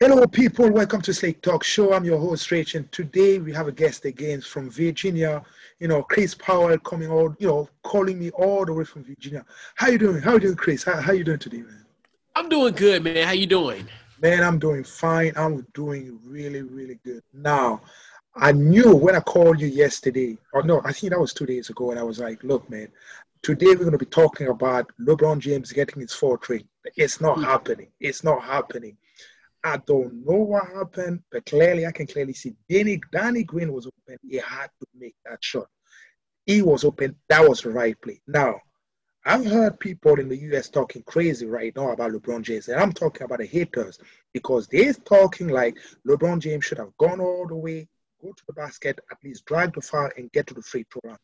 Hello, people. Welcome to Slate Talk Show. I'm your host, Rach, and today we have a guest again from Virginia. You know, Chris Powell coming all, you know, calling me all the way from Virginia. How you doing? How you doing, Chris? How, how you doing today, man? I'm doing good, man. How you doing? Man, I'm doing fine. I'm doing really, really good. Now, I knew when I called you yesterday, or no, I think that was two days ago, and I was like, look, man, today we're going to be talking about LeBron James getting his fourth ring. It's not mm-hmm. happening. It's not happening. I don't know what happened, but clearly I can clearly see Danny, Danny Green was open. He had to make that shot. He was open. That was the right play. Now, I've heard people in the US talking crazy right now about LeBron James, and I'm talking about the haters because they're talking like LeBron James should have gone all the way, go to the basket, at least drag the foul, and get to the free throw line.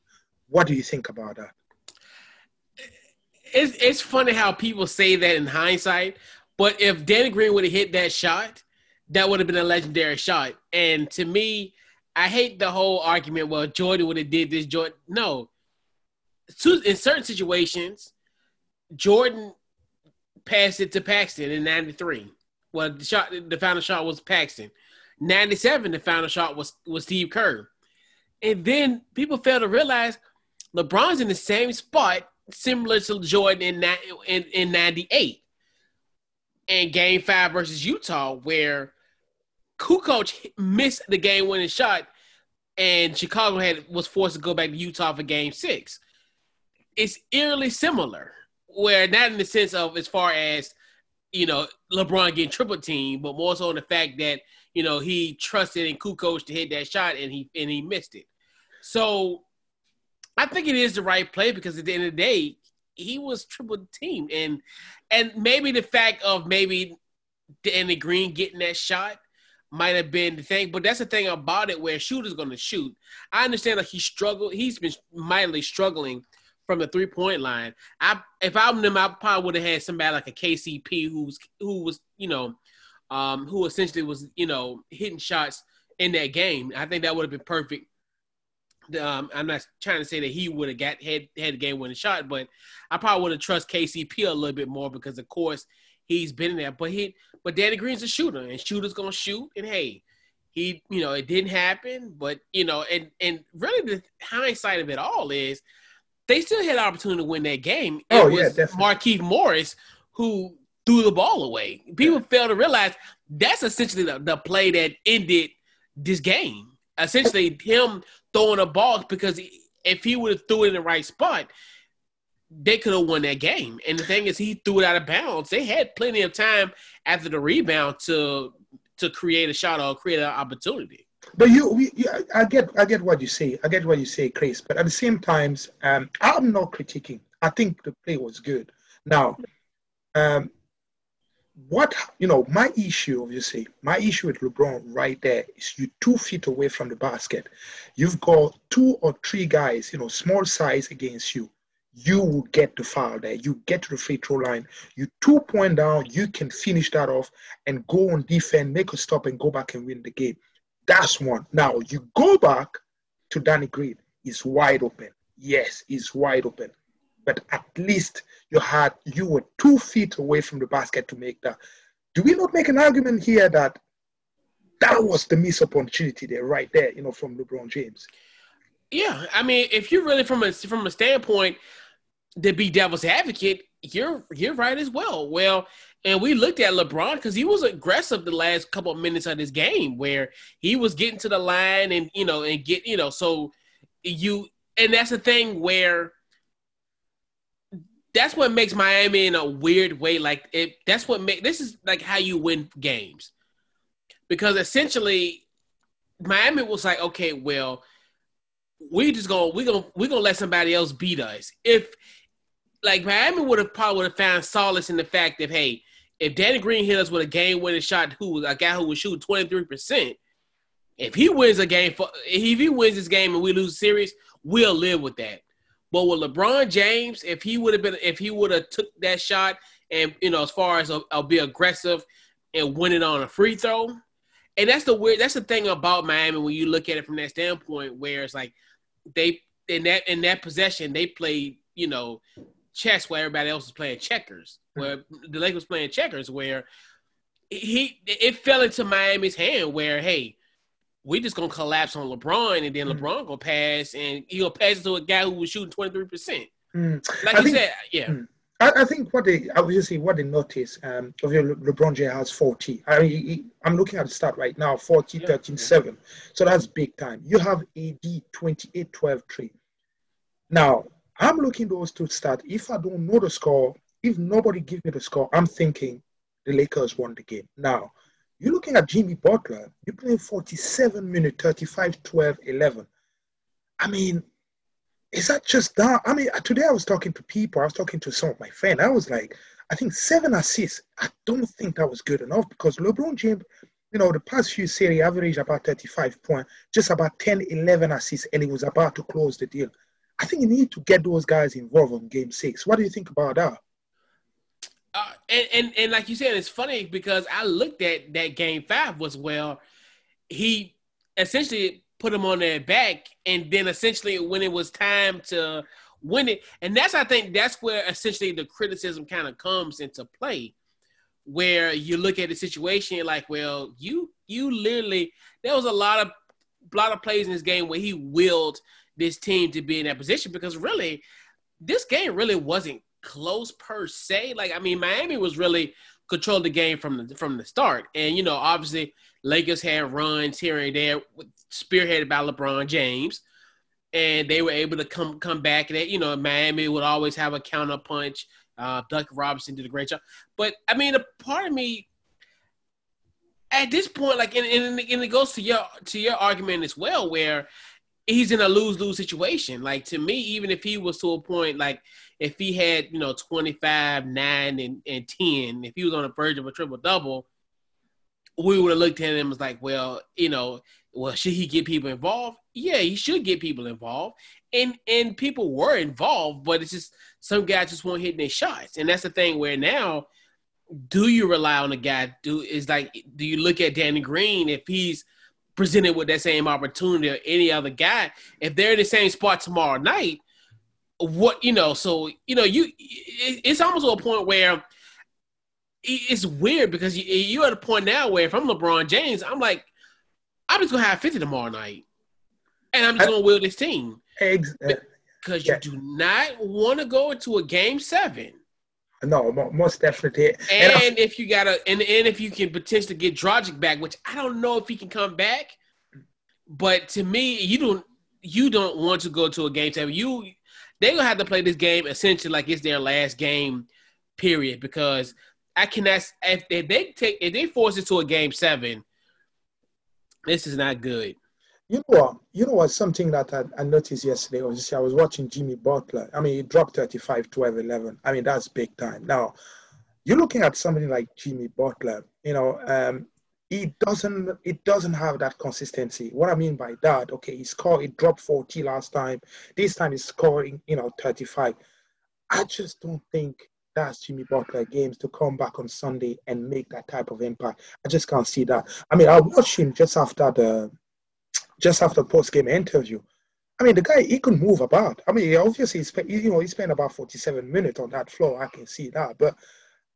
What do you think about that? It's, it's funny how people say that in hindsight, but if Danny Green would have hit that shot, that would have been a legendary shot. And to me, I hate the whole argument. Well, Jordan would have did this. Jordan, no. In certain situations, Jordan passed it to Paxson in '93. Well, the shot, the final shot was Paxson. '97, the final shot was was Steve Kerr. And then people fail to realize LeBron's in the same spot, similar to Jordan in in, in '98 in Game Five versus Utah, where Kukoc missed the game-winning shot, and Chicago had was forced to go back to Utah for Game Six. It's eerily similar, where not in the sense of as far as you know LeBron getting triple team, but more so in the fact that you know he trusted in Kukoc to hit that shot and he and he missed it. So I think it is the right play because at the end of the day, he was triple teamed, and and maybe the fact of maybe Danny Green getting that shot might have been the thing, but that's the thing about it where shooter's going to shoot. I understand like he struggled, he's been mightily struggling from the three point line. I if I'm them, I probably would have had somebody like a KCP who's who was you know um, who essentially was you know hitting shots in that game. I think that would have been perfect um, I'm not trying to say that he would have got had had a game winning shot, but I probably would have trust KCP a little bit more because of course he's been there. But he but Danny Green's a shooter and shooters gonna shoot and hey, he you know it didn't happen, but you know and and really the hindsight of it all is they still had an opportunity to win that game. It oh yeah, definitely. Markieff Morris who threw the ball away. People yeah. fail to realize that's essentially the, the play that ended this game. Essentially, him throwing a ball because if he would have threw it in the right spot, they could have won that game. And the thing is, he threw it out of bounds. They had plenty of time after the rebound to to create a shot or create an opportunity. But you, you, I get, I get what you say. I get what you say, Chris. But at the same times, um, I'm not critiquing. I think the play was good. Now, um, what you know, my issue, obviously, my issue with LeBron right there is you two feet away from the basket. You've got two or three guys, you know, small size against you. You will get the foul there. You get to the free throw line. You two point down. You can finish that off and go on defense, make a stop, and go back and win the game. That's one. Now you go back to Danny Green. He's wide open. Yes, he's wide open but at least you had you were two feet away from the basket to make that. Do we not make an argument here that that was the missed opportunity there, right there, you know, from LeBron James? Yeah, I mean, if you're really from a from a standpoint to be devil's advocate, you're you're right as well. Well, and we looked at LeBron because he was aggressive the last couple of minutes of this game, where he was getting to the line and you know and get you know so you and that's the thing where that's what makes Miami in a weird way. Like it, that's what make this is like how you win games, because essentially, Miami was like, okay, well, we just gonna we gonna we gonna let somebody else beat us. If like Miami would have probably would have found solace in the fact that hey, if Danny Green hit us with a game winning shot, who was a guy who was shooting twenty three percent, if he wins a game for if he wins this game and we lose series, we'll live with that. But with LeBron James, if he would have been, if he would have took that shot and you know, as far as I'll, be aggressive and win it on a free throw, and that's the weird. That's the thing about Miami when you look at it from that standpoint, where it's like they in that in that possession they played, you know, chess where everybody else is playing checkers, where the Lakers playing checkers, where he it fell into Miami's hand where hey, we just gonna collapse on LeBron and then mm. LeBron gonna pass and he'll pass to a guy who was shooting twenty three percent. Mm. Like I you think, said, yeah. Mm. I, I, think what they obviously what they notice um of your LeBron James has 40. I mean, I'm looking at the start right now 40 yeah. 13 7. So that's big time. You have AD 28 12 3. Now, I'm looking those two start. If I don't know the score, if nobody gives me the score, I'm thinking the Lakers won the game. Now, you're looking at Jimmy Butler. You're playing 47 minutes, 35, 12, 11. I mean, is that just that? I mean, today I was talking to people. I was talking to some of my friends. I was like, I think seven assists. I don't think that was good enough because LeBron James, you know, the past few series averaged about 35 points, just about 10, 11 assists, and he was about to close the deal. I think you need to get those guys involved on game six. What do you think about that? Uh, and, and and like you said, it's funny because I looked at that game five was well, he essentially put him on their back, and then essentially when it was time to win it, and that's I think that's where essentially the criticism kind of comes into play, where you look at the situation like, well, you you literally there was a lot of a lot of plays in this game where he willed this team to be in that position because really this game really wasn't close per se. Like I mean, Miami was really controlled the game from the from the start, and you know, obviously Lakers had runs here and there, spearheaded by LeBron James, and they were able to come come back. And you know, Miami would always have a counter punch. Uh, Robinson did a great job, but I mean, a part of me at this point, like, and, and, and it goes to your to your argument as well, where he's in a lose lose situation. Like to me, even if he was to a point, like if he had you know 25, nine, and, and ten, if he was on the verge of a triple double, we would have looked at him as like, well, you know, well, should he get people involved? Yeah, he should get people involved, and and people were involved, but it's just some guys just won't hit their shots, and that's the thing where now. Do you rely on a guy? Do is like, do you look at Danny Green if he's presented with that same opportunity or any other guy, if they're in the same spot tomorrow night, what you know, so you know, you it's almost to a point where it's weird because you, are at a point now where if I'm LeBron James, I'm like, I'm just gonna have 50 tomorrow night, and I'm just gonna will this team because uh, you do not want to go into a game seven no, most definitely. And, and if you gotta, and, and if you can potentially get Dragic back, which I don't know if he can come back, but to me, you don't you don't want to go to a game seven. You they're gonna have to play this game essentially like it's their last game, period. Because I cannot if, if they take if they force it to a game seven, this is not good. You know what? You know what? Something that I, I noticed yesterday was I was watching Jimmy Butler. I mean, he dropped 35, 12, 11. I mean, that's big time. Now, you're looking at somebody like Jimmy Butler. You know, um, he doesn't it doesn't have that consistency. What I mean by that, okay, he scored, he dropped 40 last time. This time he's scoring, you know, 35. I just don't think that's Jimmy Butler games to come back on Sunday and make that type of impact. I just can't see that. I mean, I watched him just after the just after post game interview. I mean, the guy he could move about. I mean, obviously, he spent, you know, he spent about forty-seven minutes on that floor. I can see that, but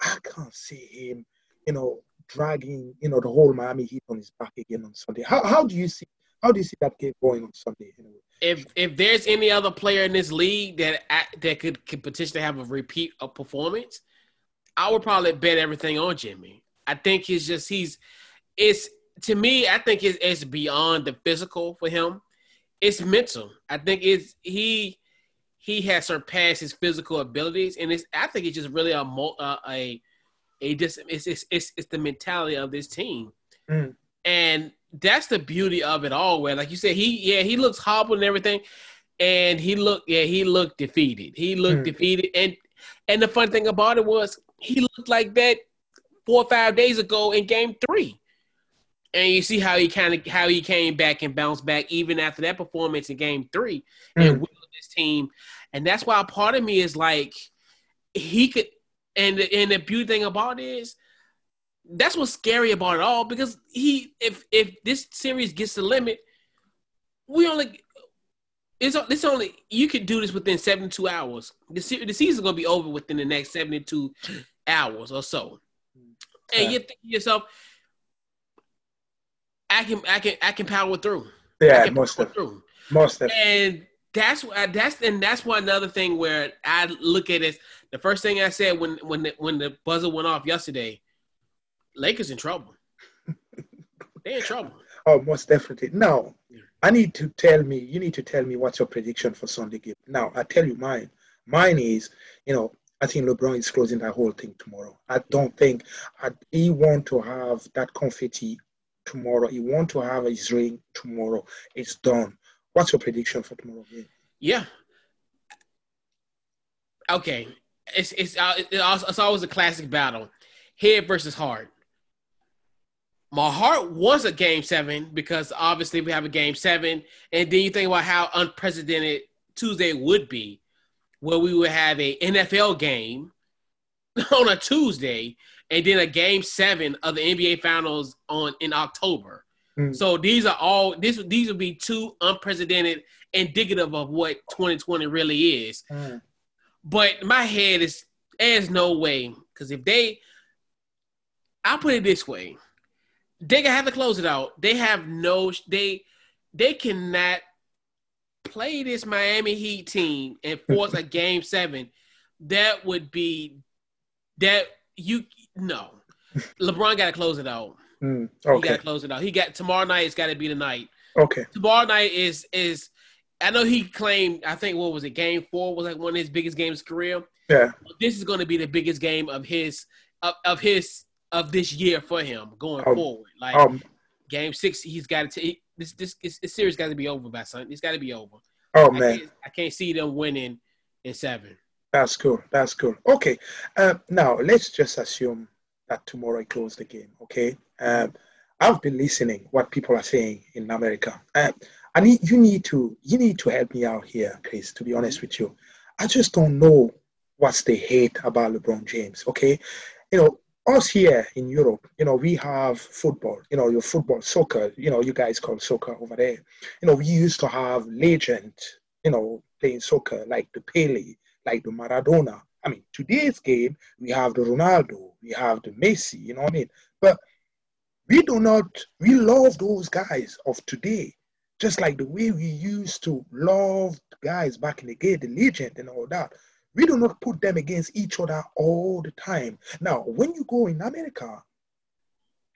I can't see him, you know, dragging, you know, the whole Miami Heat on his back again on Sunday. How, how do you see how do you see that game going on Sunday? Anyway? If if there's any other player in this league that that could, could potentially have a repeat of performance, I would probably bet everything on Jimmy. I think it's just he's it's to me, I think it's, it's beyond the physical for him. It's mental. I think it's he he has surpassed his physical abilities, and it's I think it's just really a uh, a a just it's, it's it's it's the mentality of this team, mm. and that's the beauty of it all. Where like you said, he yeah he looks hobbled and everything, and he looked yeah he looked defeated. He looked mm. defeated, and and the fun thing about it was he looked like that four or five days ago in Game Three and you see how he kind of how he came back and bounced back even after that performance in game three mm. and with this team and that's why part of me is like he could and and the beauty thing about it is that's what's scary about it all because he if if this series gets the limit we only it's this only you can do this within 72 hours the, the season's gonna be over within the next 72 hours or so and you think to yourself, I can, I can, I can power through. Yeah, most of through. Most of and that's what that's and that's one another thing where I look at it. The first thing I said when when the, when the buzzer went off yesterday, Lakers in trouble. They in trouble. Oh, most definitely. Now, yeah. I need to tell me. You need to tell me what's your prediction for Sunday game. Now, I tell you mine. Mine is, you know, I think LeBron is closing that whole thing tomorrow. I don't think I, he want to have that confetti tomorrow. He want to have his ring tomorrow. It's done. What's your prediction for tomorrow game? Yeah. Okay. It's it's uh, it's always a classic battle, head versus heart. My heart was a game seven because obviously we have a game seven, and then you think about how unprecedented Tuesday would be, where we would have a NFL game on a Tuesday, and then a game seven of the NBA Finals on in October. Mm. So these are all this these would be two unprecedented indicative of what 2020 really is. Mm. But my head is there's no way because if they, I'll put it this way, they gonna have to close it out. They have no they they cannot play this Miami Heat team and force a game seven. That would be that you no. LeBron got to close it out. Mm, okay. He got to close it out. He got tomorrow night. It's got to be the night. Okay. Tomorrow night is is. I know he claimed. I think what was it? Game four was like one of his biggest games career. Yeah. This is going to be the biggest game of his of, of his of this year for him going um, forward. Like um, game six, he's got to take this. This, this, this series got to be over by Sunday. It's got to be over. Oh I man, can't, I can't see them winning in seven. That's cool. That's cool. Okay. Uh, now let's just assume that tomorrow I close the game. Okay. Um, I've been listening what people are saying in America. Uh, I need you need to you need to help me out here, Chris. To be honest mm-hmm. with you, I just don't know what's the hate about LeBron James. Okay, you know us here in Europe, you know, we have football, you know, your football, soccer, you know, you guys call soccer over there. You know, we used to have legend, you know, playing soccer like the Pele, like the Maradona. I mean, today's game, we have the Ronaldo, we have the Messi, you know what I mean? But we do not, we love those guys of today, just like the way we used to love guys back in the day, the legend and all that. We do not put them against each other all the time. Now, when you go in America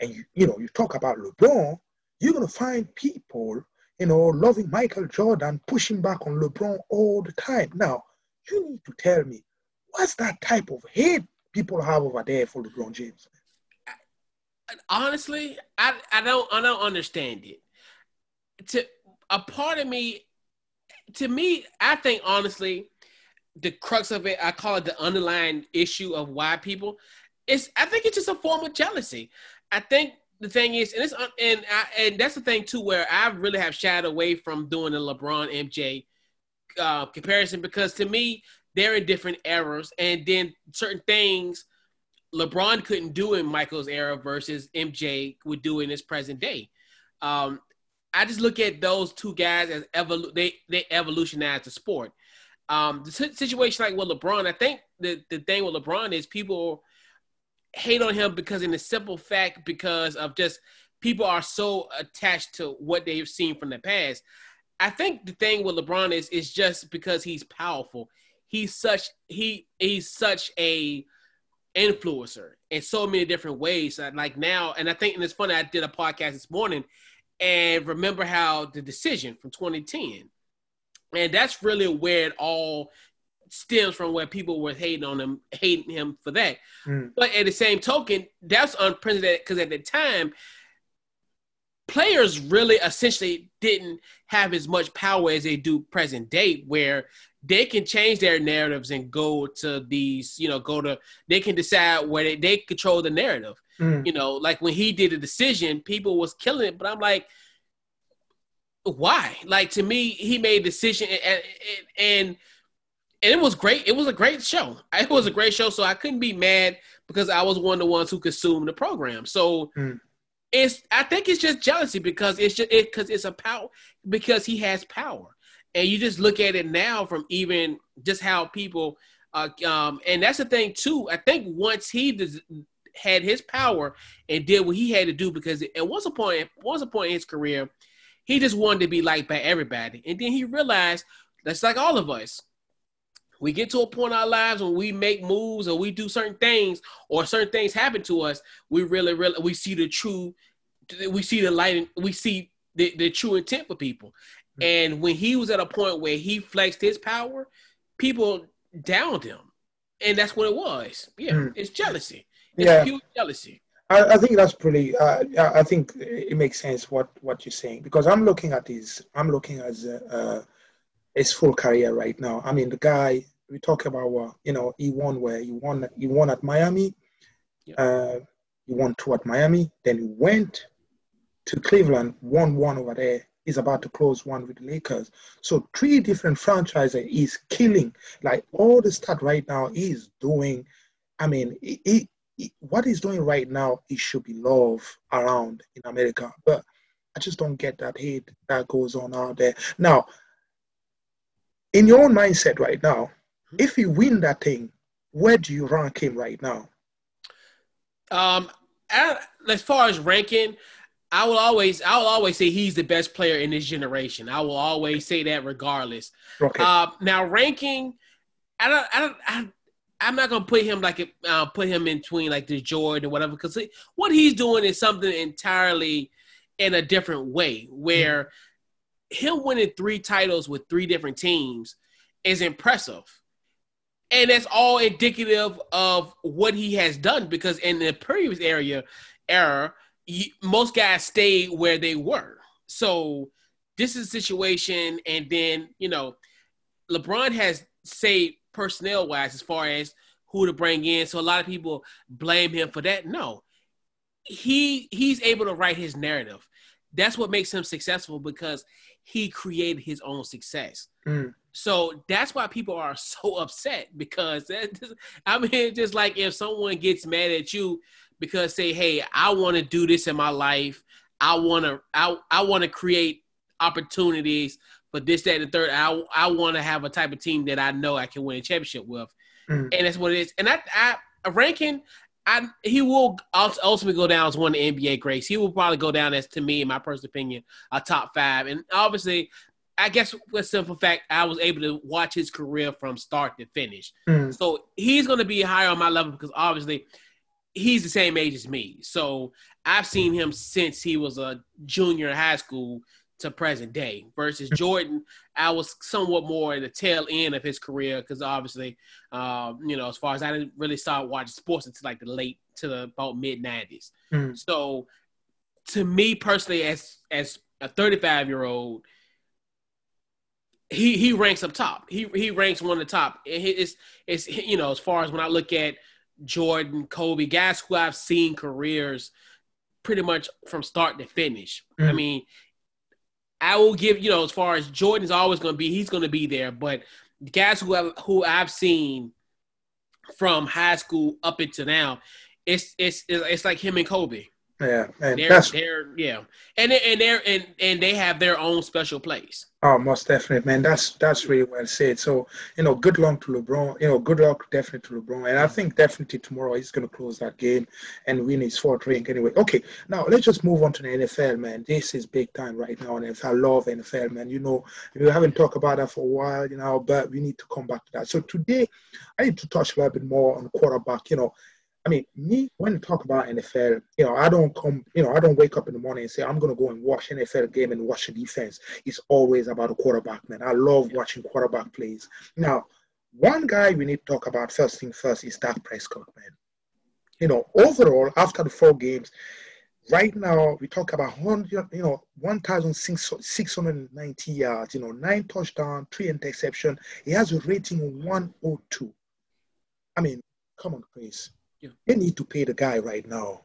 and you, you know, you talk about LeBron, you're gonna find people, you know, loving Michael Jordan, pushing back on LeBron all the time. Now, you need to tell me what's that type of hate people have over there for LeBron James? Honestly, I, I don't I don't understand it. To a part of me, to me, I think honestly, the crux of it, I call it the underlying issue of why people. It's I think it's just a form of jealousy. I think the thing is, and it's and I, and that's the thing too, where I really have shied away from doing the LeBron MJ uh, comparison because to me they're in different eras, and then certain things LeBron couldn't do in Michael's era versus MJ would do in his present day. Um, I just look at those two guys as evolu- they they evolutionized the sport. Um, the situation like with LeBron, I think the, the thing with LeBron is people hate on him because in the simple fact because of just people are so attached to what they've seen from the past. I think the thing with LeBron is is just because he's powerful. He's such he he's such a influencer in so many different ways. Like now, and I think and it's funny. I did a podcast this morning, and remember how the decision from 2010 and that's really where it all stems from where people were hating on him, hating him for that. Mm. But at the same token, that's unprecedented because at the time, players really essentially didn't have as much power as they do present day, where they can change their narratives and go to these, you know, go to they can decide where they, they control the narrative. Mm. You know, like when he did a decision, people was killing it, but I'm like, why? Like to me, he made a decision and, and and it was great. It was a great show. It was a great show. So I couldn't be mad because I was one of the ones who consumed the program. So mm. it's I think it's just jealousy because it's just it because it's a power because he has power. And you just look at it now from even just how people uh, um, and that's the thing too. I think once he does, had his power and did what he had to do because at once upon once upon in his career, he just wanted to be liked by everybody, and then he realized that's like all of us. We get to a point in our lives when we make moves or we do certain things or certain things happen to us. We really, really, we see the true, we see the light, we see the, the true intent for people. And when he was at a point where he flexed his power, people downed him, and that's what it was. Yeah, mm. it's jealousy. It's yeah. pure jealousy. I, I, think that's pretty. Uh, I think it makes sense what what you're saying because I'm looking at his. I'm looking at his, uh, his full career right now. I mean, the guy we talk about. Uh, you know, he won where he won. He won at Miami. Yeah. Uh, he won two at Miami. Then he went to Cleveland, won one over there, is about to close one with the Lakers. So three different franchises is killing. Like all the stuff right now is doing. I mean, he, he, what he's doing right now, it should be love around in America. But I just don't get that hate that goes on out there. Now, in your own mindset right now, if you win that thing, where do you rank him right now? Um, as far as ranking, I will always, I will always say he's the best player in this generation. I will always say that regardless. Okay. Uh, now ranking, I don't, I don't, I, I'm not gonna put him like uh, put him in between like the Jordan or whatever because what he's doing is something entirely in a different way. Where mm-hmm. him winning three titles with three different teams is impressive, and that's all indicative of what he has done. Because in the previous area era, most guys stayed where they were. So this is a situation, and then you know, LeBron has saved personnel wise as far as who to bring in. So a lot of people blame him for that. No, he he's able to write his narrative. That's what makes him successful because he created his own success. Mm. So that's why people are so upset because that, I mean, just like if someone gets mad at you because say, hey, I want to do this in my life. I want to I, I want to create opportunities for this, that, and the third. I I want to have a type of team that I know I can win a championship with, mm. and that's what it is. And I, I a ranking, I he will ultimately go down as one of the NBA greats. He will probably go down as to me, in my personal opinion, a top five. And obviously, I guess with simple fact, I was able to watch his career from start to finish. Mm. So he's going to be higher on my level because obviously he's the same age as me. So I've seen him since he was a junior in high school to present day. Versus Jordan, I was somewhat more in the tail end of his career because obviously, um, you know, as far as I didn't really start watching sports until like the late to the about mid nineties. Mm. So to me personally, as as a thirty five year old. He, he ranks up top. He he ranks one of the top. It's it's you know as far as when I look at Jordan, Kobe, guys who I've seen careers pretty much from start to finish. Mm. I mean, I will give you know as far as Jordan's always going to be, he's going to be there. But guys who have, who I've seen from high school up until now, it's it's it's like him and Kobe. Yeah, and they're, that's they're yeah, and and they're and and they have their own special place. Oh, most definitely, man. That's that's really well said. So you know, good luck to LeBron. You know, good luck definitely to LeBron, and I mm-hmm. think definitely tomorrow he's going to close that game and win his fourth ring. Anyway, okay. Now let's just move on to the NFL, man. This is big time right now, and I love NFL, man. You know, we haven't talked about that for a while, you know, but we need to come back to that. So today, I need to touch a little bit more on quarterback. You know, I mean, me when I talk about NFL, you know, I don't come, you know, I don't wake up in the morning and say I'm gonna go and watch NFL game and watch the defense. It's always about a quarterback, man. I love watching quarterback plays. Now, one guy we need to talk about first thing first is Dak Prescott, man. You know, overall after the four games, right now we talk about hundred, you know, one thousand six hundred ninety yards, you know, nine touchdown, three interception. He has a rating of one oh two. I mean, come on, Chris yeah. They need to pay the guy right now.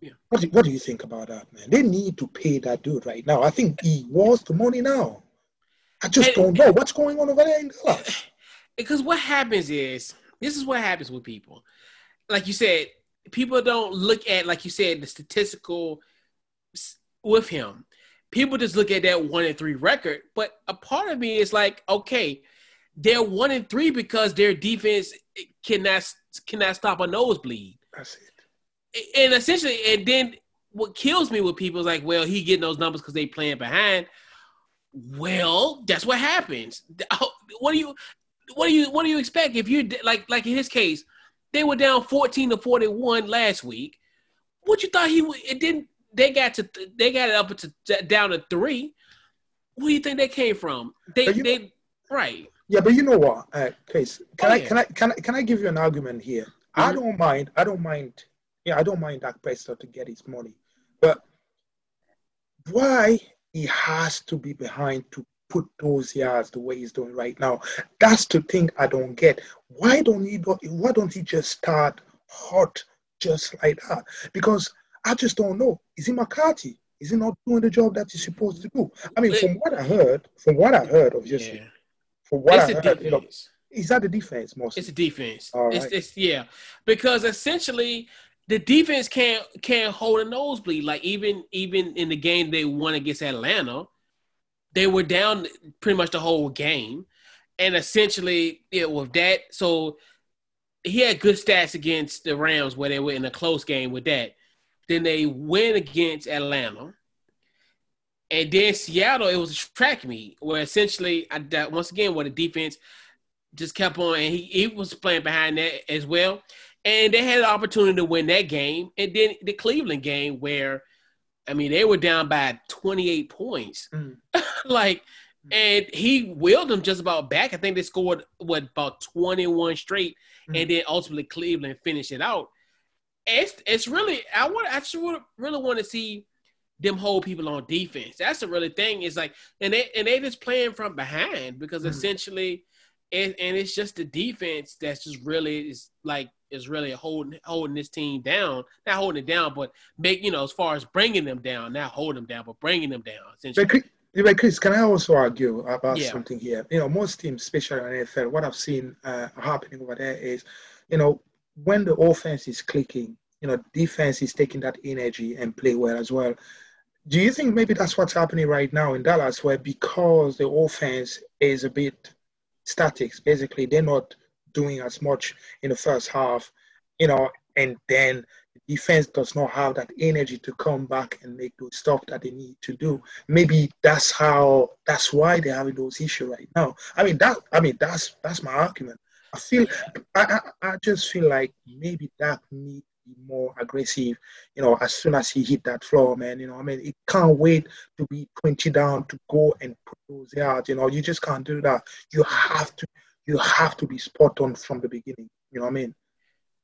Yeah. What do, what do you think about that, man? They need to pay that dude right now. I think he wants the money now. I just and, don't know what's going on over there in Dallas. Because what happens is this is what happens with people. Like you said, people don't look at like you said the statistical with him. People just look at that one and three record. But a part of me is like, okay, they're one and three because their defense cannot cannot stop a nosebleed. That's it. and essentially, and then what kills me with people is like, well, he getting those numbers because they playing behind. Well, that's what happens. Oh, what do you, what do you, what do you expect if you like, like in his case, they were down fourteen to forty one last week. What you thought he would? It didn't. They got to, they got it up to down to three. Where do you think they came from? They, they, right. Yeah, but you know what, uh, Case? Can oh, I, yeah. can I, can I, can I give you an argument here? Mm-hmm. I don't mind. I don't mind. Yeah, I don't mind Dak Prescott to get his money, but why he has to be behind to put those yards the way he's doing right now? That's the thing I don't get. Why don't he? Why don't he just start hot just like that? Because I just don't know. Is he McCarthy? Is he not doing the job that he's supposed to do? I mean, from what I heard, from what I heard, obviously, yeah. From what it's I heard, you know, is that the defense mostly? It's a defense. Right. It's, it's yeah, because essentially the defense can't can't hold a nosebleed. Like even even in the game they won against Atlanta, they were down pretty much the whole game, and essentially it was that. So he had good stats against the Rams where they were in a close game with that. Then they win against Atlanta. And then Seattle, it was a track meet where essentially, I, once again, where the defense just kept on, and he, he was playing behind that as well. And they had an opportunity to win that game. And then the Cleveland game, where, I mean, they were down by 28 points. Mm. like, and he willed them just about back. I think they scored, what, about 21 straight. Mm. And then ultimately Cleveland finished it out. It's, it's really, I want, I should really want to see them hold people on defense. That's the really thing. Is like, and they and they just playing from behind because mm. essentially and, and it's just the defense that's just really is like is really holding holding this team down, not holding it down, but make you know as far as bringing them down, not holding them down, but bringing them down. Essentially. But Chris, can I also argue about yeah. something here? You know, most teams, especially in NFL, what I've seen uh, happening over there is, you know, when the offense is clicking, you know, defense is taking that energy and play well as well. Do you think maybe that's what's happening right now in Dallas, where because the offense is a bit statics. Basically, they're not doing as much in the first half, you know, and then the defense does not have that energy to come back and make those stuff that they need to do. Maybe that's how that's why they're having those issues right now. I mean that I mean that's that's my argument. I feel I, I, I just feel like maybe that need more aggressive, you know, as soon as he hit that floor, man. You know, I mean, it can't wait to be 20 down to go and put those yards. You know, you just can't do that. You have to, you have to be spot on from the beginning. You know what I mean?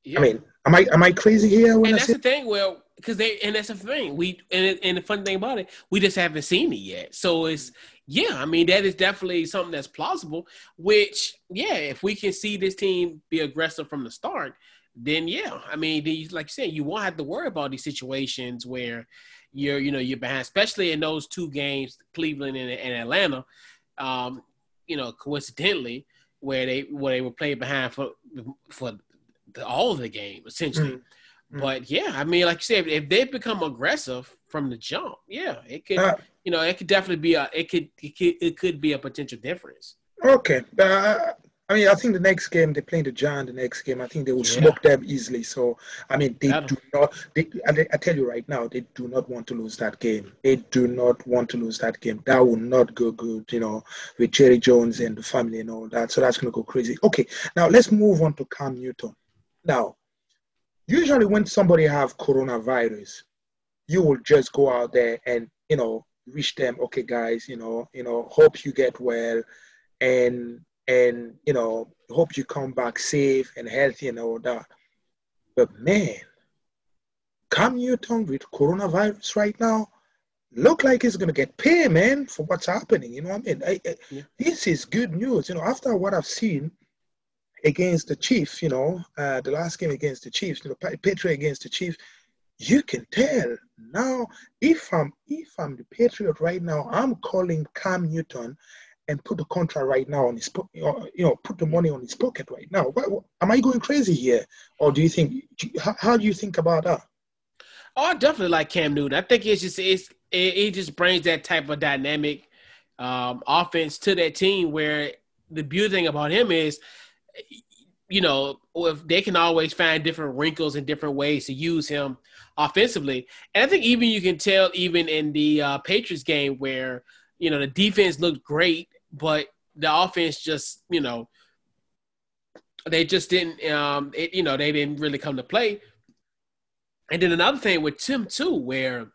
Yeah. I mean, am I am I crazy here? and I that's say- the thing. Well, because they and that's the thing. We and and the fun thing about it, we just haven't seen it yet. So it's yeah. I mean, that is definitely something that's plausible. Which yeah, if we can see this team be aggressive from the start, then yeah, I mean, these like you said, you won't have to worry about these situations where you're, you know, you're behind, especially in those two games, Cleveland and, and Atlanta. Um, you know, coincidentally, where they where they were playing behind for for the, all of the game essentially. Mm-hmm. But yeah, I mean, like you said, if they become aggressive from the jump, yeah, it could, uh, you know, it could definitely be a, it could, it could, it could be a potential difference. Okay, uh, I mean, I think the next game they play the Giant. The next game, I think they will yeah. smoke them easily. So, I mean, they do not. They, I tell you right now, they do not want to lose that game. They do not want to lose that game. That will not go good, you know, with Jerry Jones and the family and all that. So that's going to go crazy. Okay, now let's move on to Cam Newton. Now, usually when somebody have coronavirus, you will just go out there and you know wish them, okay, guys, you know, you know, hope you get well, and and you know hope you come back safe and healthy and all that. But man, Cam Newton with coronavirus right now look like he's gonna get paid, man, for what's happening. You know what I mean? I, I, yeah. This is good news. You know, after what I've seen against the Chiefs, you know, uh, the last game against the Chiefs, you know, Patriot against the Chiefs, you can tell now if I'm if I'm the Patriot right now, I'm calling Cam Newton and put the contract right now on his, you know, put the money on his pocket right now. What, what, am I going crazy here, or do you think? How, how, do you think about that? Oh, I definitely like Cam Newton. I think it's just it's it, it just brings that type of dynamic um, offense to that team. Where the beauty thing about him is you know, if they can always find different wrinkles and different ways to use him offensively. And I think even you can tell even in the uh, Patriots game where you know the defense looked great, but the offense just you know they just didn't um it, you know they didn't really come to play. And then another thing with Tim too, where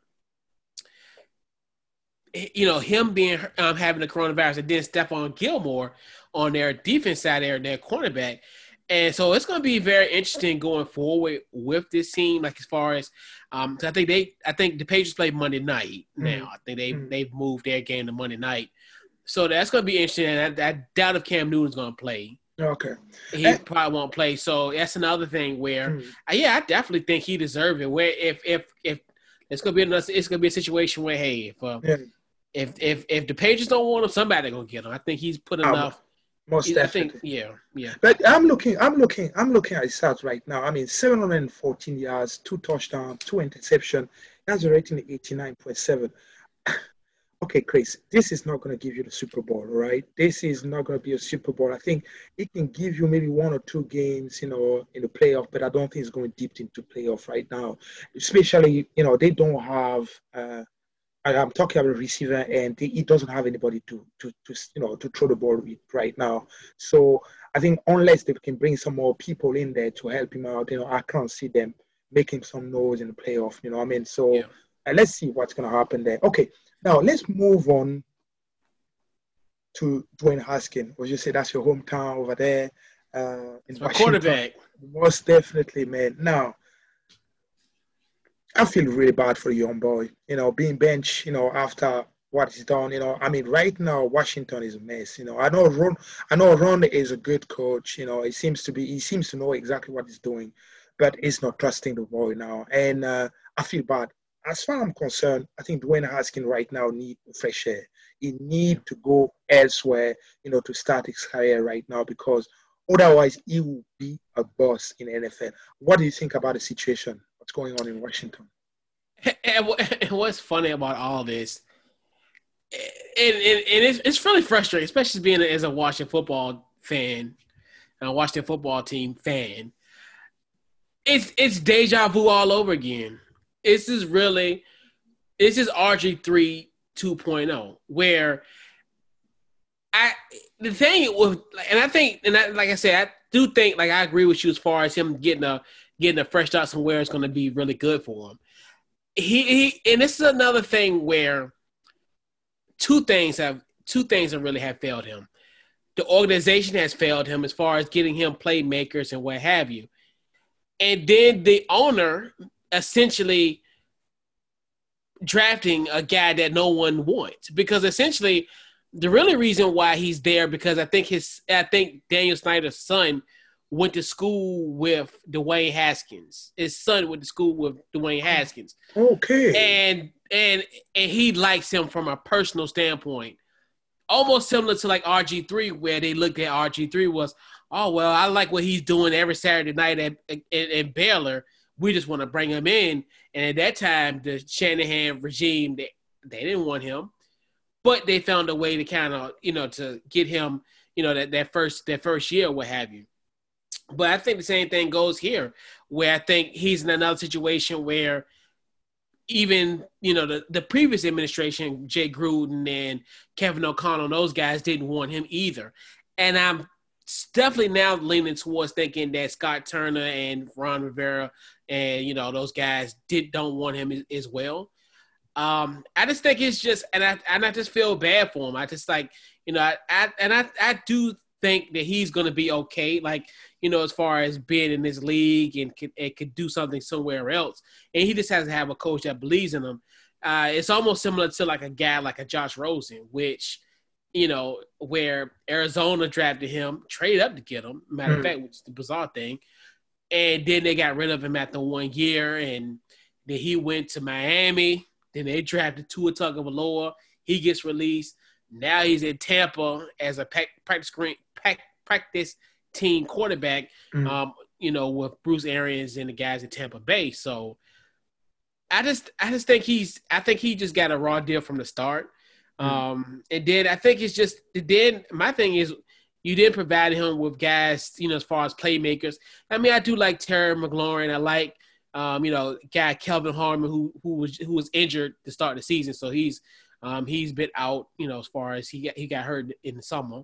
you know him being um, having the coronavirus and then Stephon Gilmore on their defense side there, their cornerback. And so it's going to be very interesting going forward with this team. Like as far as, um, I think they, I think the Patriots play Monday night now. Mm-hmm. I think they mm-hmm. they've moved their game to Monday night, so that's going to be interesting. And I, I doubt if Cam Newton's going to play. Okay, he and, probably won't play. So that's another thing where, uh, yeah, I definitely think he deserves it. Where if if if it's going to be another, it's going to be a situation where hey, if uh, yeah. if if if the Pages don't want him, somebody going to get him. I think he's put enough. Most I definitely. Think, yeah, yeah. But I'm looking, I'm looking, I'm looking at his stats right now. I mean, 714 yards, two touchdowns, two interception. That's a rating of 89.7. okay, Chris, this is not going to give you the Super Bowl, right? This is not going to be a Super Bowl. I think it can give you maybe one or two games, you know, in the playoff, but I don't think it's going deep into playoff right now. Especially, you know, they don't have. Uh, I'm talking about a receiver, and he doesn't have anybody to, to, to, you know, to throw the ball with right now. So I think unless they can bring some more people in there to help him out, you know, I can't see them making some noise in the playoff. You know, what I mean, so yeah. uh, let's see what's going to happen there. Okay, now let's move on to Dwayne Haskins. As you say, that's your hometown over there uh, in Washington. quarterback. Most definitely, man. Now I feel really bad for the young boy. You know, being benched. You know, after what he's done. You know, I mean, right now Washington is a mess. You know, I know Ron. I know Ron is a good coach. You know, he seems to be. He seems to know exactly what he's doing, but he's not trusting the boy now, and uh, I feel bad. As far as I'm concerned, I think Dwayne Haskins right now need fresh air. He need to go elsewhere. You know, to start his career right now because otherwise he will be a boss in NFL. What do you think about the situation? what's going on in Washington. And, what's funny about all this, and, and, and it's, it's really frustrating, especially being as a Washington football fan, and a Washington football team fan. It's it's deja vu all over again. This is really, this is RG three 2.0, where I the thing with and I think and I, like I said, I do think like I agree with you as far as him getting a getting a fresh start somewhere is going to be really good for him. He, he and this is another thing where two things have two things that really have failed him. The organization has failed him as far as getting him playmakers and what have you. And then the owner essentially drafting a guy that no one wants because essentially the really reason why he's there because I think his I think Daniel Snyder's son went to school with Dwayne Haskins. His son went to school with Dwayne Haskins. Okay. And and and he likes him from a personal standpoint. Almost similar to like RG3, where they looked at RG3 was, oh well, I like what he's doing every Saturday night at at, Baylor. We just want to bring him in. And at that time, the Shanahan regime, they, they didn't want him. But they found a way to kind of, you know, to get him, you know, that, that first that first year, what have you. But I think the same thing goes here, where I think he's in another situation where even you know the, the previous administration, Jay Gruden and Kevin O'Connell, those guys didn't want him either. And I'm definitely now leaning towards thinking that Scott Turner and Ron Rivera and you know those guys did don't want him as, well. Um, I just think it's just, and I and I just feel bad for him. I just like you know, I, I and I I do think that he's going to be okay. Like, you know, as far as being in this league and could, and could do something somewhere else. And he just has to have a coach that believes in him. Uh, it's almost similar to like a guy like a Josh Rosen, which, you know, where Arizona drafted him, traded up to get him. Matter mm. of hmm. fact, which is the bizarre thing. And then they got rid of him after one year. And then he went to Miami. Then they drafted Tua Tagovailoa. He gets released. Now he's in Tampa as a practice practice team quarterback. Mm-hmm. Um, you know, with Bruce Arians and the guys at Tampa Bay. So I just I just think he's I think he just got a raw deal from the start. Mm-hmm. Um, and then I think it's just then my thing is You didn't provide him with guys, you know, as far as playmakers. I mean, I do like Terry McLaurin. I like, um, you know, guy Kelvin Harmon who who was who was injured to start the season, so he's um, he's been out, you know, as far as he got he got hurt in the summer.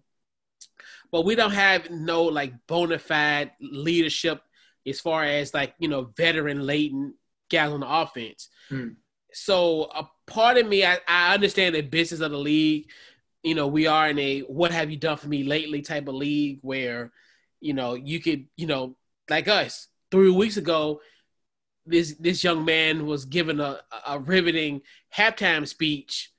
But we don't have no like bona fide leadership as far as like you know veteran laden guys on the offense. Mm. So a part of me, I, I understand the business of the league. You know, we are in a "what have you done for me lately" type of league where, you know, you could, you know, like us three weeks ago, this this young man was given a, a riveting halftime speech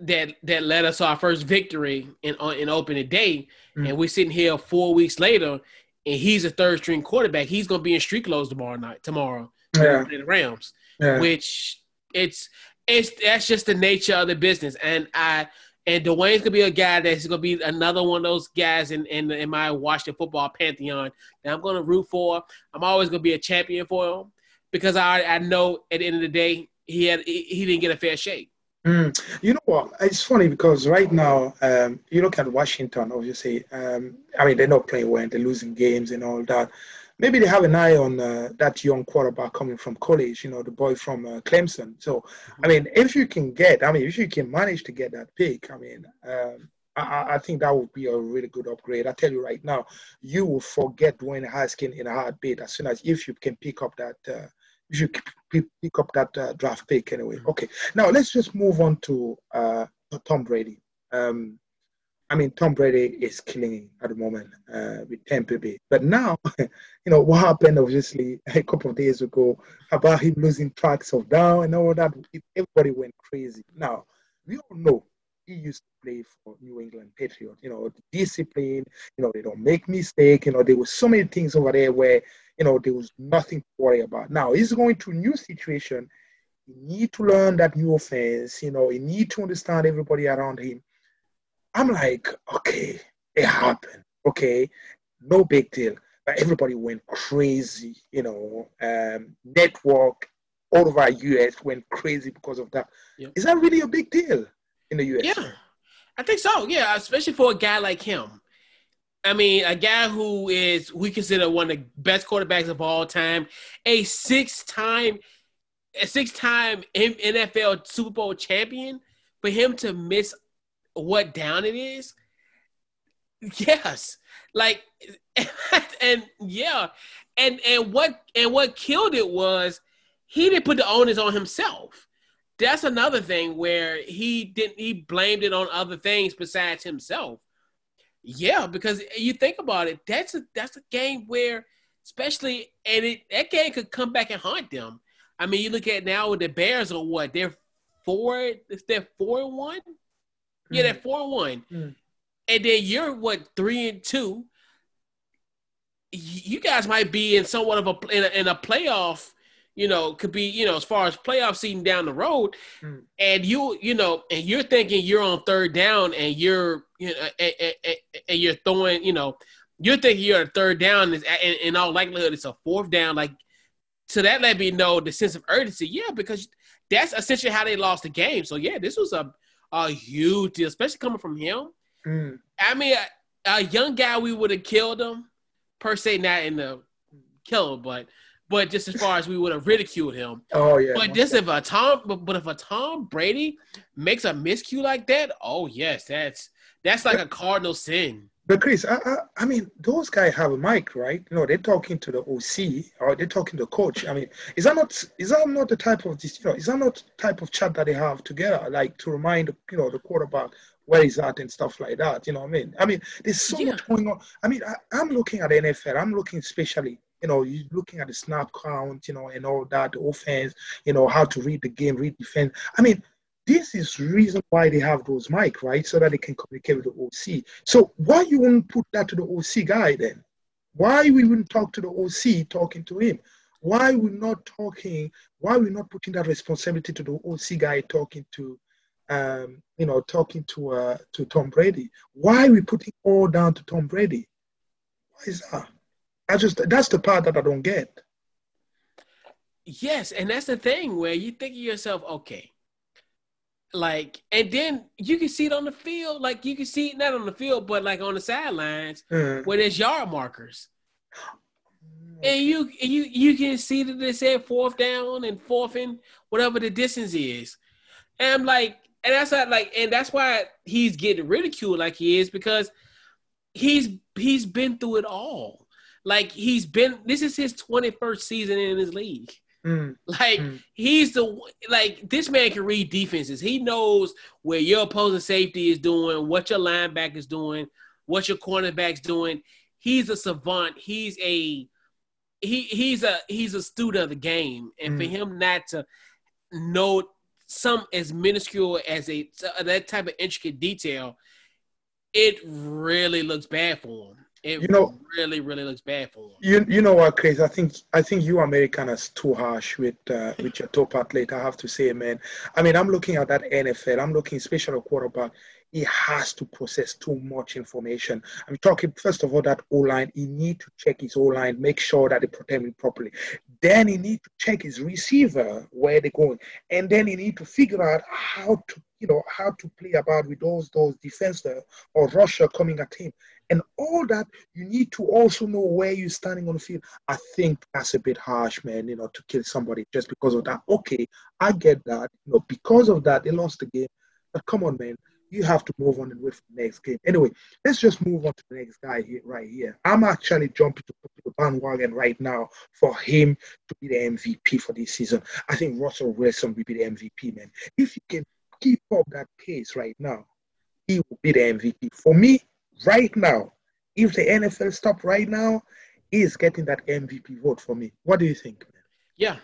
that that led us to our first victory in in opening day, mm. and we're sitting here four weeks later, and he's a third string quarterback. He's going to be in street clothes tomorrow night. Tomorrow, yeah. the Rams, yeah. which it's it's that's just the nature of the business. And I and Dwayne's gonna be a guy that's gonna be another one of those guys in in, in my Washington football pantheon that I'm gonna root for. I'm always gonna be a champion for him because I I know at the end of the day he had he, didn't get a fair shake. Mm. You know what? It's funny because right now, um, you look at Washington. Obviously, um, I mean they're not playing well. They're losing games and all that maybe they have an eye on uh, that young quarterback coming from college, you know, the boy from uh, Clemson. So, I mean, if you can get, I mean, if you can manage to get that pick, I mean, um, I, I, think that would be a really good upgrade. I tell you right now, you will forget Dwayne Haskins in a heartbeat as soon as if you can pick up that. Uh, if you pick up that uh, draft pick anyway. Mm-hmm. Okay, now let's just move on to uh, Tom Brady. Um, I mean, Tom Brady is killing at the moment uh, with Tampa Bay. But now, you know, what happened obviously a couple of days ago about him losing tracks of down and all that, everybody went crazy. Now, we all know he used to play for New England Patriots. You know, discipline, you know, they don't make mistake. You know, there was so many things over there where, you know, there was nothing to worry about. Now, he's going to a new situation. He need to learn that new offense. You know, he need to understand everybody around him I'm like, okay, it happened. Okay, no big deal. But everybody went crazy, you know. Um, network all over US went crazy because of that. Yep. Is that really a big deal in the US? Yeah, I think so. Yeah, especially for a guy like him. I mean, a guy who is we consider one of the best quarterbacks of all time, a six-time, a six-time NFL Super Bowl champion. For him to miss what down it is? Yes. Like and yeah. And and what and what killed it was he didn't put the onus on himself. That's another thing where he didn't he blamed it on other things besides himself. Yeah, because you think about it, that's a that's a game where especially and it that game could come back and haunt them. I mean, you look at now with the Bears or what, they're four they're four and yeah, they're four and one, mm. and then you're what three and two. You guys might be in somewhat of a in a, in a playoff. You know, could be you know as far as playoff season down the road, mm. and you you know, and you're thinking you're on third down, and you're you know, and, and, and you're throwing you know, you're thinking you're a third down, and in all likelihood it's a fourth down. Like, so that let me know the sense of urgency. Yeah, because that's essentially how they lost the game. So yeah, this was a a huge deal, especially coming from him. Mm. I mean, a, a, young guy, we would have killed him per se, not in the kill him, but but just as far as we would have ridiculed him. Oh yeah. But just if a Tom, but, but if a Tom Brady makes a miscue like that, oh yes, that's that's like a cardinal sin. But Chris, I, I, I, mean, those guys have a mic, right? You know, they're talking to the OC or they're talking to the coach. I mean, is that not is that not the type of this? You know, is that not the type of chat that they have together, like to remind you know the quarterback where he's at and stuff like that? You know what I mean? I mean, there's so yeah. much going on. I mean, I, I'm looking at the NFL. I'm looking especially you know, you're looking at the snap count, you know, and all that, the offense, you know, how to read the game, read defense. I mean, this is reason why they have those mic, right? So that they can communicate with the OC. So why you wouldn't put that to the OC guy then? Why we wouldn't talk to the OC talking to him? Why we're not talking? Why we're not putting that responsibility to the OC guy talking to, um, you know, talking to uh, to Tom Brady? Why we putting all down to Tom Brady? Why is that? I just that's the part that I don't get. Yes, and that's the thing where you think of yourself, okay, Like, and then you can see it on the field. Like, you can see it not on the field, but like on the sidelines Mm. where there's yard markers. And you and you you can see that they said fourth down and fourth and whatever the distance is. And I'm like, and that's not like, and that's why he's getting ridiculed like he is because he's he's been through it all. Like he's been this is his 21st season in his league. Mm. Like Mm. he's the like this man can read defenses. He knows where your opposing safety is doing, what your linebacker is doing, what your cornerback's doing. He's a savant. He's a he he's a he's a student of the game, and for Mm. him not to know some as minuscule as a that type of intricate detail, it really looks bad for him. It You know- really really looks bad for him. You you know what, Chris? I think I think you Americans too harsh with uh, with your top athlete. I have to say, man. I mean, I'm looking at that NFL. I'm looking, especially a quarterback. He has to process too much information. I'm talking first of all that O line. He need to check his O line, make sure that they protect him properly. Then he need to check his receiver where they're going, and then he need to figure out how to you know how to play about with those those defender or rusher coming at him and all that you need to also know where you're standing on the field. I think that's a bit harsh, man, you know, to kill somebody just because of that. Okay, I get that. You know, because of that, they lost the game. But come on, man. You have to move on and wait for the next game. Anyway, let's just move on to the next guy here, right here. I'm actually jumping to the bandwagon right now for him to be the MVP for this season. I think Russell Wilson will be the MVP, man. If he can keep up that pace right now, he will be the MVP. For me, right now, if the NFL stop right now, he is getting that MVP vote for me. What do you think? Man? Yeah,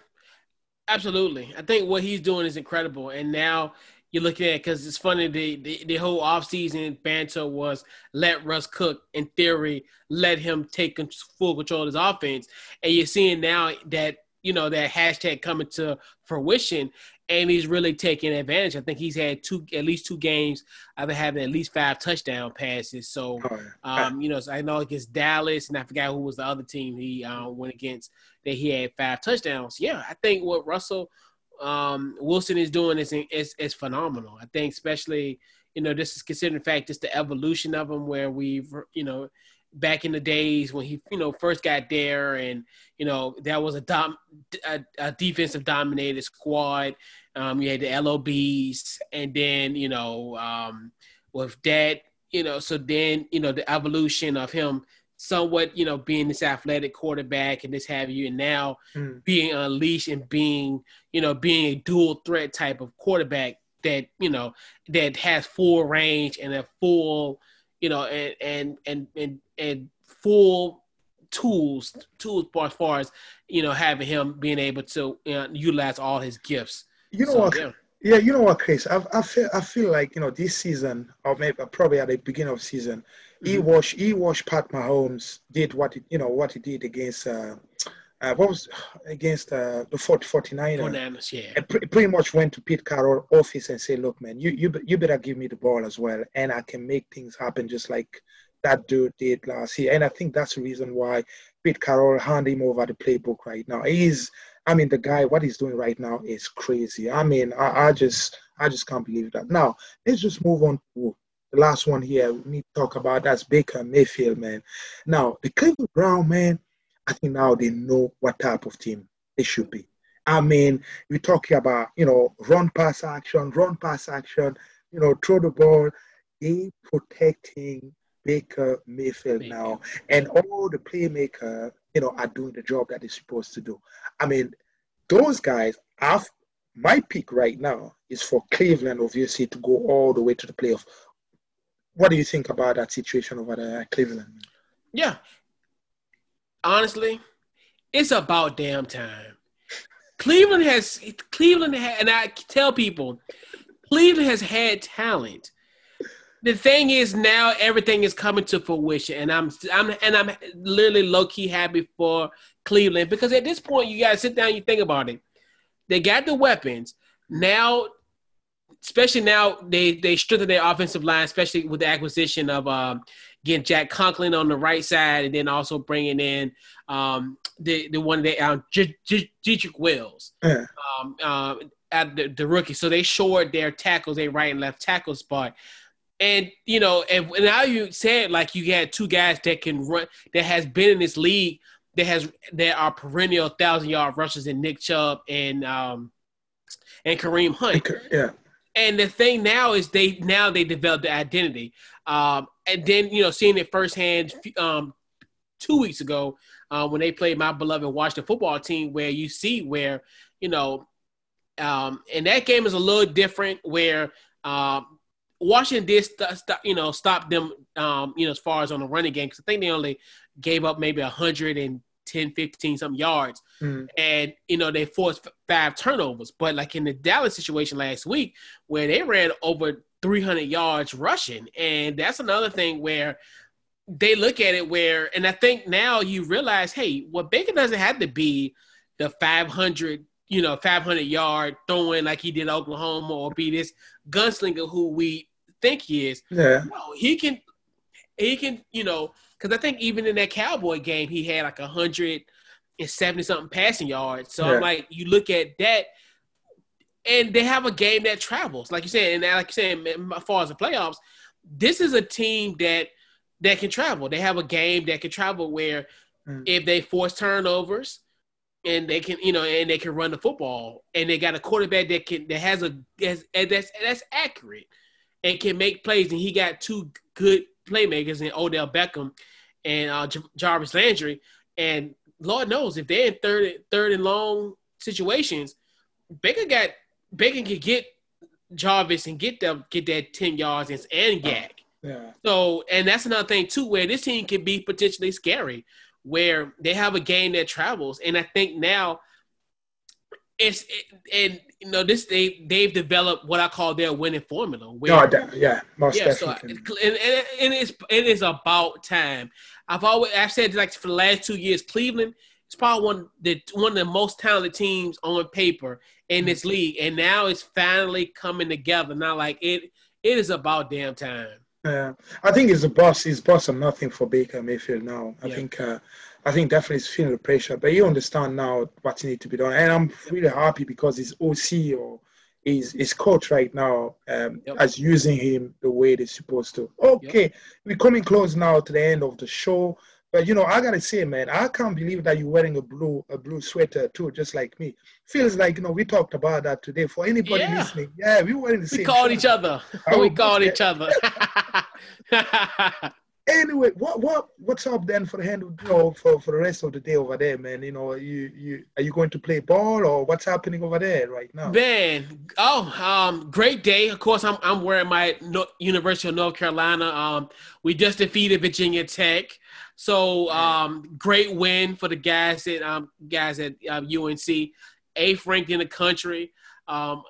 absolutely. I think what he's doing is incredible. And now you look at it because it's funny the, the the whole offseason banter was let Russ cook. In theory, let him take full control of his offense. And you're seeing now that you know that hashtag coming to fruition, and he's really taking advantage. I think he's had two at least two games of having at least five touchdown passes. So. Oh. Um, you know, so I know against Dallas, and I forgot who was the other team he uh, went against that he had five touchdowns. Yeah, I think what Russell um, Wilson is doing is, is is phenomenal. I think, especially you know, this is considering the fact just the evolution of him, where we've you know back in the days when he you know first got there, and you know that was a dom a, a defensive dominated squad. Um, you had the LOBs, and then you know um, with that you know, so then, you know, the evolution of him somewhat, you know, being this athletic quarterback and this have you, and now Mm. being unleashed and being, you know, being a dual threat type of quarterback that, you know, that has full range and a full, you know, and and and and, and full tools tools as far as you know having him being able to you know, utilize all his gifts. You know So, what? yeah. Yeah, you know what, Chris? I, I feel I feel like you know this season, or maybe probably at the beginning of season, he Mhm. watched he watched Pat Mahomes did what he, you know what he did against uh, uh what was against uh, the 40, 49ers. Bananas, yeah. and pre- pretty much went to Pete Carroll office and said, "Look, man, you you you better give me the ball as well, and I can make things happen just like that dude did last year." And I think that's the reason why Pete Carroll handed him over the playbook right now. He's, I mean, the guy, what he's doing right now is crazy. I mean, I, I just I just can't believe that. Now let's just move on to the last one here. We need to talk about that's Baker Mayfield, man. Now the Cleveland Brown, man. I think now they know what type of team they should be. I mean, we're talking about, you know, run pass action, run pass action, you know, throw the ball. They protecting Baker Mayfield Mayfield. now. And all the playmaker, you know, are doing the job that they're supposed to do. I mean, those guys have my pick right now is for Cleveland, obviously, to go all the way to the playoff. What do you think about that situation over there at Cleveland? Yeah. Honestly, it's about damn time. Cleveland has Cleveland ha- and I tell people, Cleveland has had talent. The thing is now everything is coming to fruition, and I'm I'm and I'm literally low key happy for Cleveland because at this point you gotta sit down and you think about it. They got the weapons now, especially now they they strengthen their offensive line, especially with the acquisition of um, getting Jack Conklin on the right side, and then also bringing in um, the the one that um, J- J- Jedrick Wills. Yeah. Um, uh, at the, the rookie, so they shored their tackles, they right and left tackle spot. And you know, and, and now you said like you had two guys that can run that has been in this league that has that are perennial thousand yard rushers in Nick Chubb and um and Kareem Hunt. Yeah. And the thing now is they now they developed the identity. Um, and then you know seeing it firsthand um, two weeks ago uh, when they played my beloved Washington football team, where you see where you know, um, and that game is a little different where um, Washington did st- st- you know stop them um, you know as far as on the running game because I think they only gave up maybe 110, 15 some yards, Mm. and you know they forced five turnovers. But like in the Dallas situation last week, where they ran over 300 yards rushing, and that's another thing where they look at it where, and I think now you realize, hey, well Baker doesn't have to be the 500 you know 500 yard throwing like he did Oklahoma or be this gunslinger who we think he is. Yeah. No, he can, he can, you know, because I think even in that Cowboy game, he had like a hundred and seventy something passing yards. So Yeah. I'm like, you look at that, and they have a game that travels, like you said, and like you said, as far as the playoffs, this is a team that that can travel. They have a game that can travel where Mm. if they force turnovers. And they can, you know, and they can run the football, and they got a quarterback that can that has a that's that's, that's accurate and can make plays. And he got two good playmakers in Odell Beckham and uh, J- Jarvis Landry. And Lord knows if they're in third, third and long situations, Baker got Baker can get Jarvis and get them get that ten yards and, and gag. Yeah. So, and that's another thing too, where this team can be potentially scary, where they have a game that travels, and I think now it's and you know this they they've developed what I call their winning formula. Where, No, yeah, most yeah, so definitely. and, and, and it's it is about time. I've always I've said like for the last two years, Cleveland is probably one the one of the most talented teams on paper in this Mm-hmm. league, and now it's finally coming together. Now, like it it is about damn time. Yeah, I think it's a boss. It's boss of nothing for Baker Mayfield now. I Yeah. think, uh, I think definitely he's feeling the pressure, but you understand now what needs to be done, and I'm really happy because his OC or his his coach right now um, Yep. is using him the way they're supposed to. Okay, we're coming close now to the end of the show. But you know, I gotta say, man, I can't believe that you're wearing a blue a blue sweater too, just like me. Feels like you know we talked about that today. For anybody Yeah. listening, yeah, we were wearing the same. We same. called shirt. each other. We called each other. Anyway, what what what's up then for the hand you know, for for the rest of the day over there, man? You know, you you are you going to play ball or what's happening over there right now? Man, oh, um, great day. Of course, I'm I'm wearing my no, University of North Carolina. Um, we just defeated Virginia Tech, so um, great win for the guys at um guys at um, UNC, eighth ranked in the country. Um,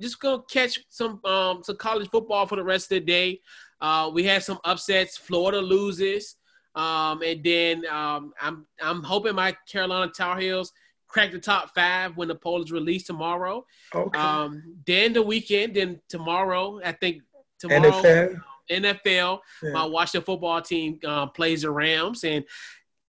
just gonna catch some um some college football for the rest of the day. Uh, we had some upsets. Florida loses, um, and then um, I'm I'm hoping my Carolina Tar Heels crack the top five when the poll is released tomorrow. Okay. Um, then the weekend, then tomorrow, I think tomorrow NFL. NFL, Yeah. my Washington football team uh, plays the Rams, and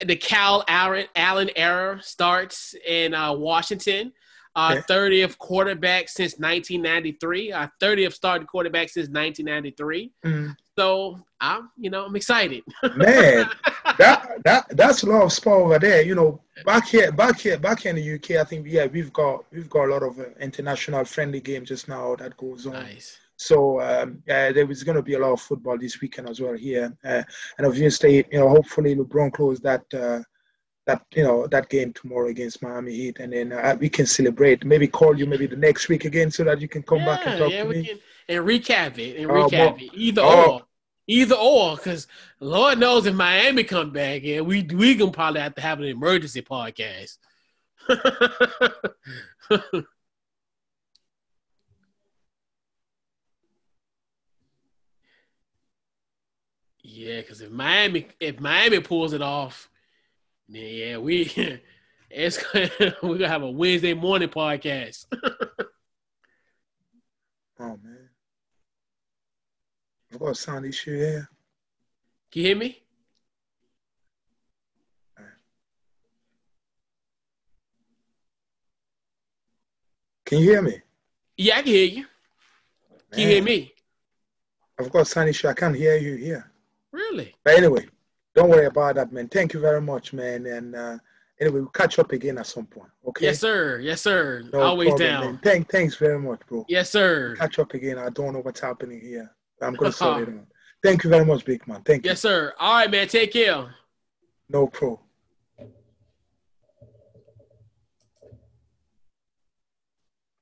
the Kyle Allen, Allen era starts in uh, Washington. Uh, 30th quarterback since 1993. Uh, 30th starting quarterback since 1993. Mm. So I'm, you know, I'm excited. Man, that that that's a lot of sport over there. You know, back here, back here, back here in the UK, I think yeah, we've got we've got a lot of uh, international friendly games just now that goes on. nice. So um, yeah, there is going to be a lot of football this weekend as well here, uh, and obviously, you know, hopefully LeBron close that uh, that you know that game tomorrow against Miami Heat, and then uh, we can celebrate. Maybe call you maybe the next week again so that you can come back and talk yeah, to me. can and recap it and Oh, recap it. Either Oh. or, either or, because Lord knows if Miami come back, yeah, we we gonna probably have to have an emergency podcast. yeah, because if Miami if Miami pulls it off, then yeah, we it's we're gonna have a Wednesday morning podcast. Oh man, I've got a sound issue here. Can you hear me? Can you hear me? Yeah, I can hear you. Can you hear me? Of course, Sunny, I can't hear you here. Really? But anyway, don't worry about that, man. Thank you very much, man. And uh, anyway, we'll catch up again at some point. Okay. Yes, sir. Yes, sir. No Always problem, down. man. Thank, thanks very much, bro. Yes, sir. Catch up again. I don't know what's happening here. I'm gonna sort it out. Thank you very much, big man. Thank you. Yes, sir. All right, man. Take care. No pro.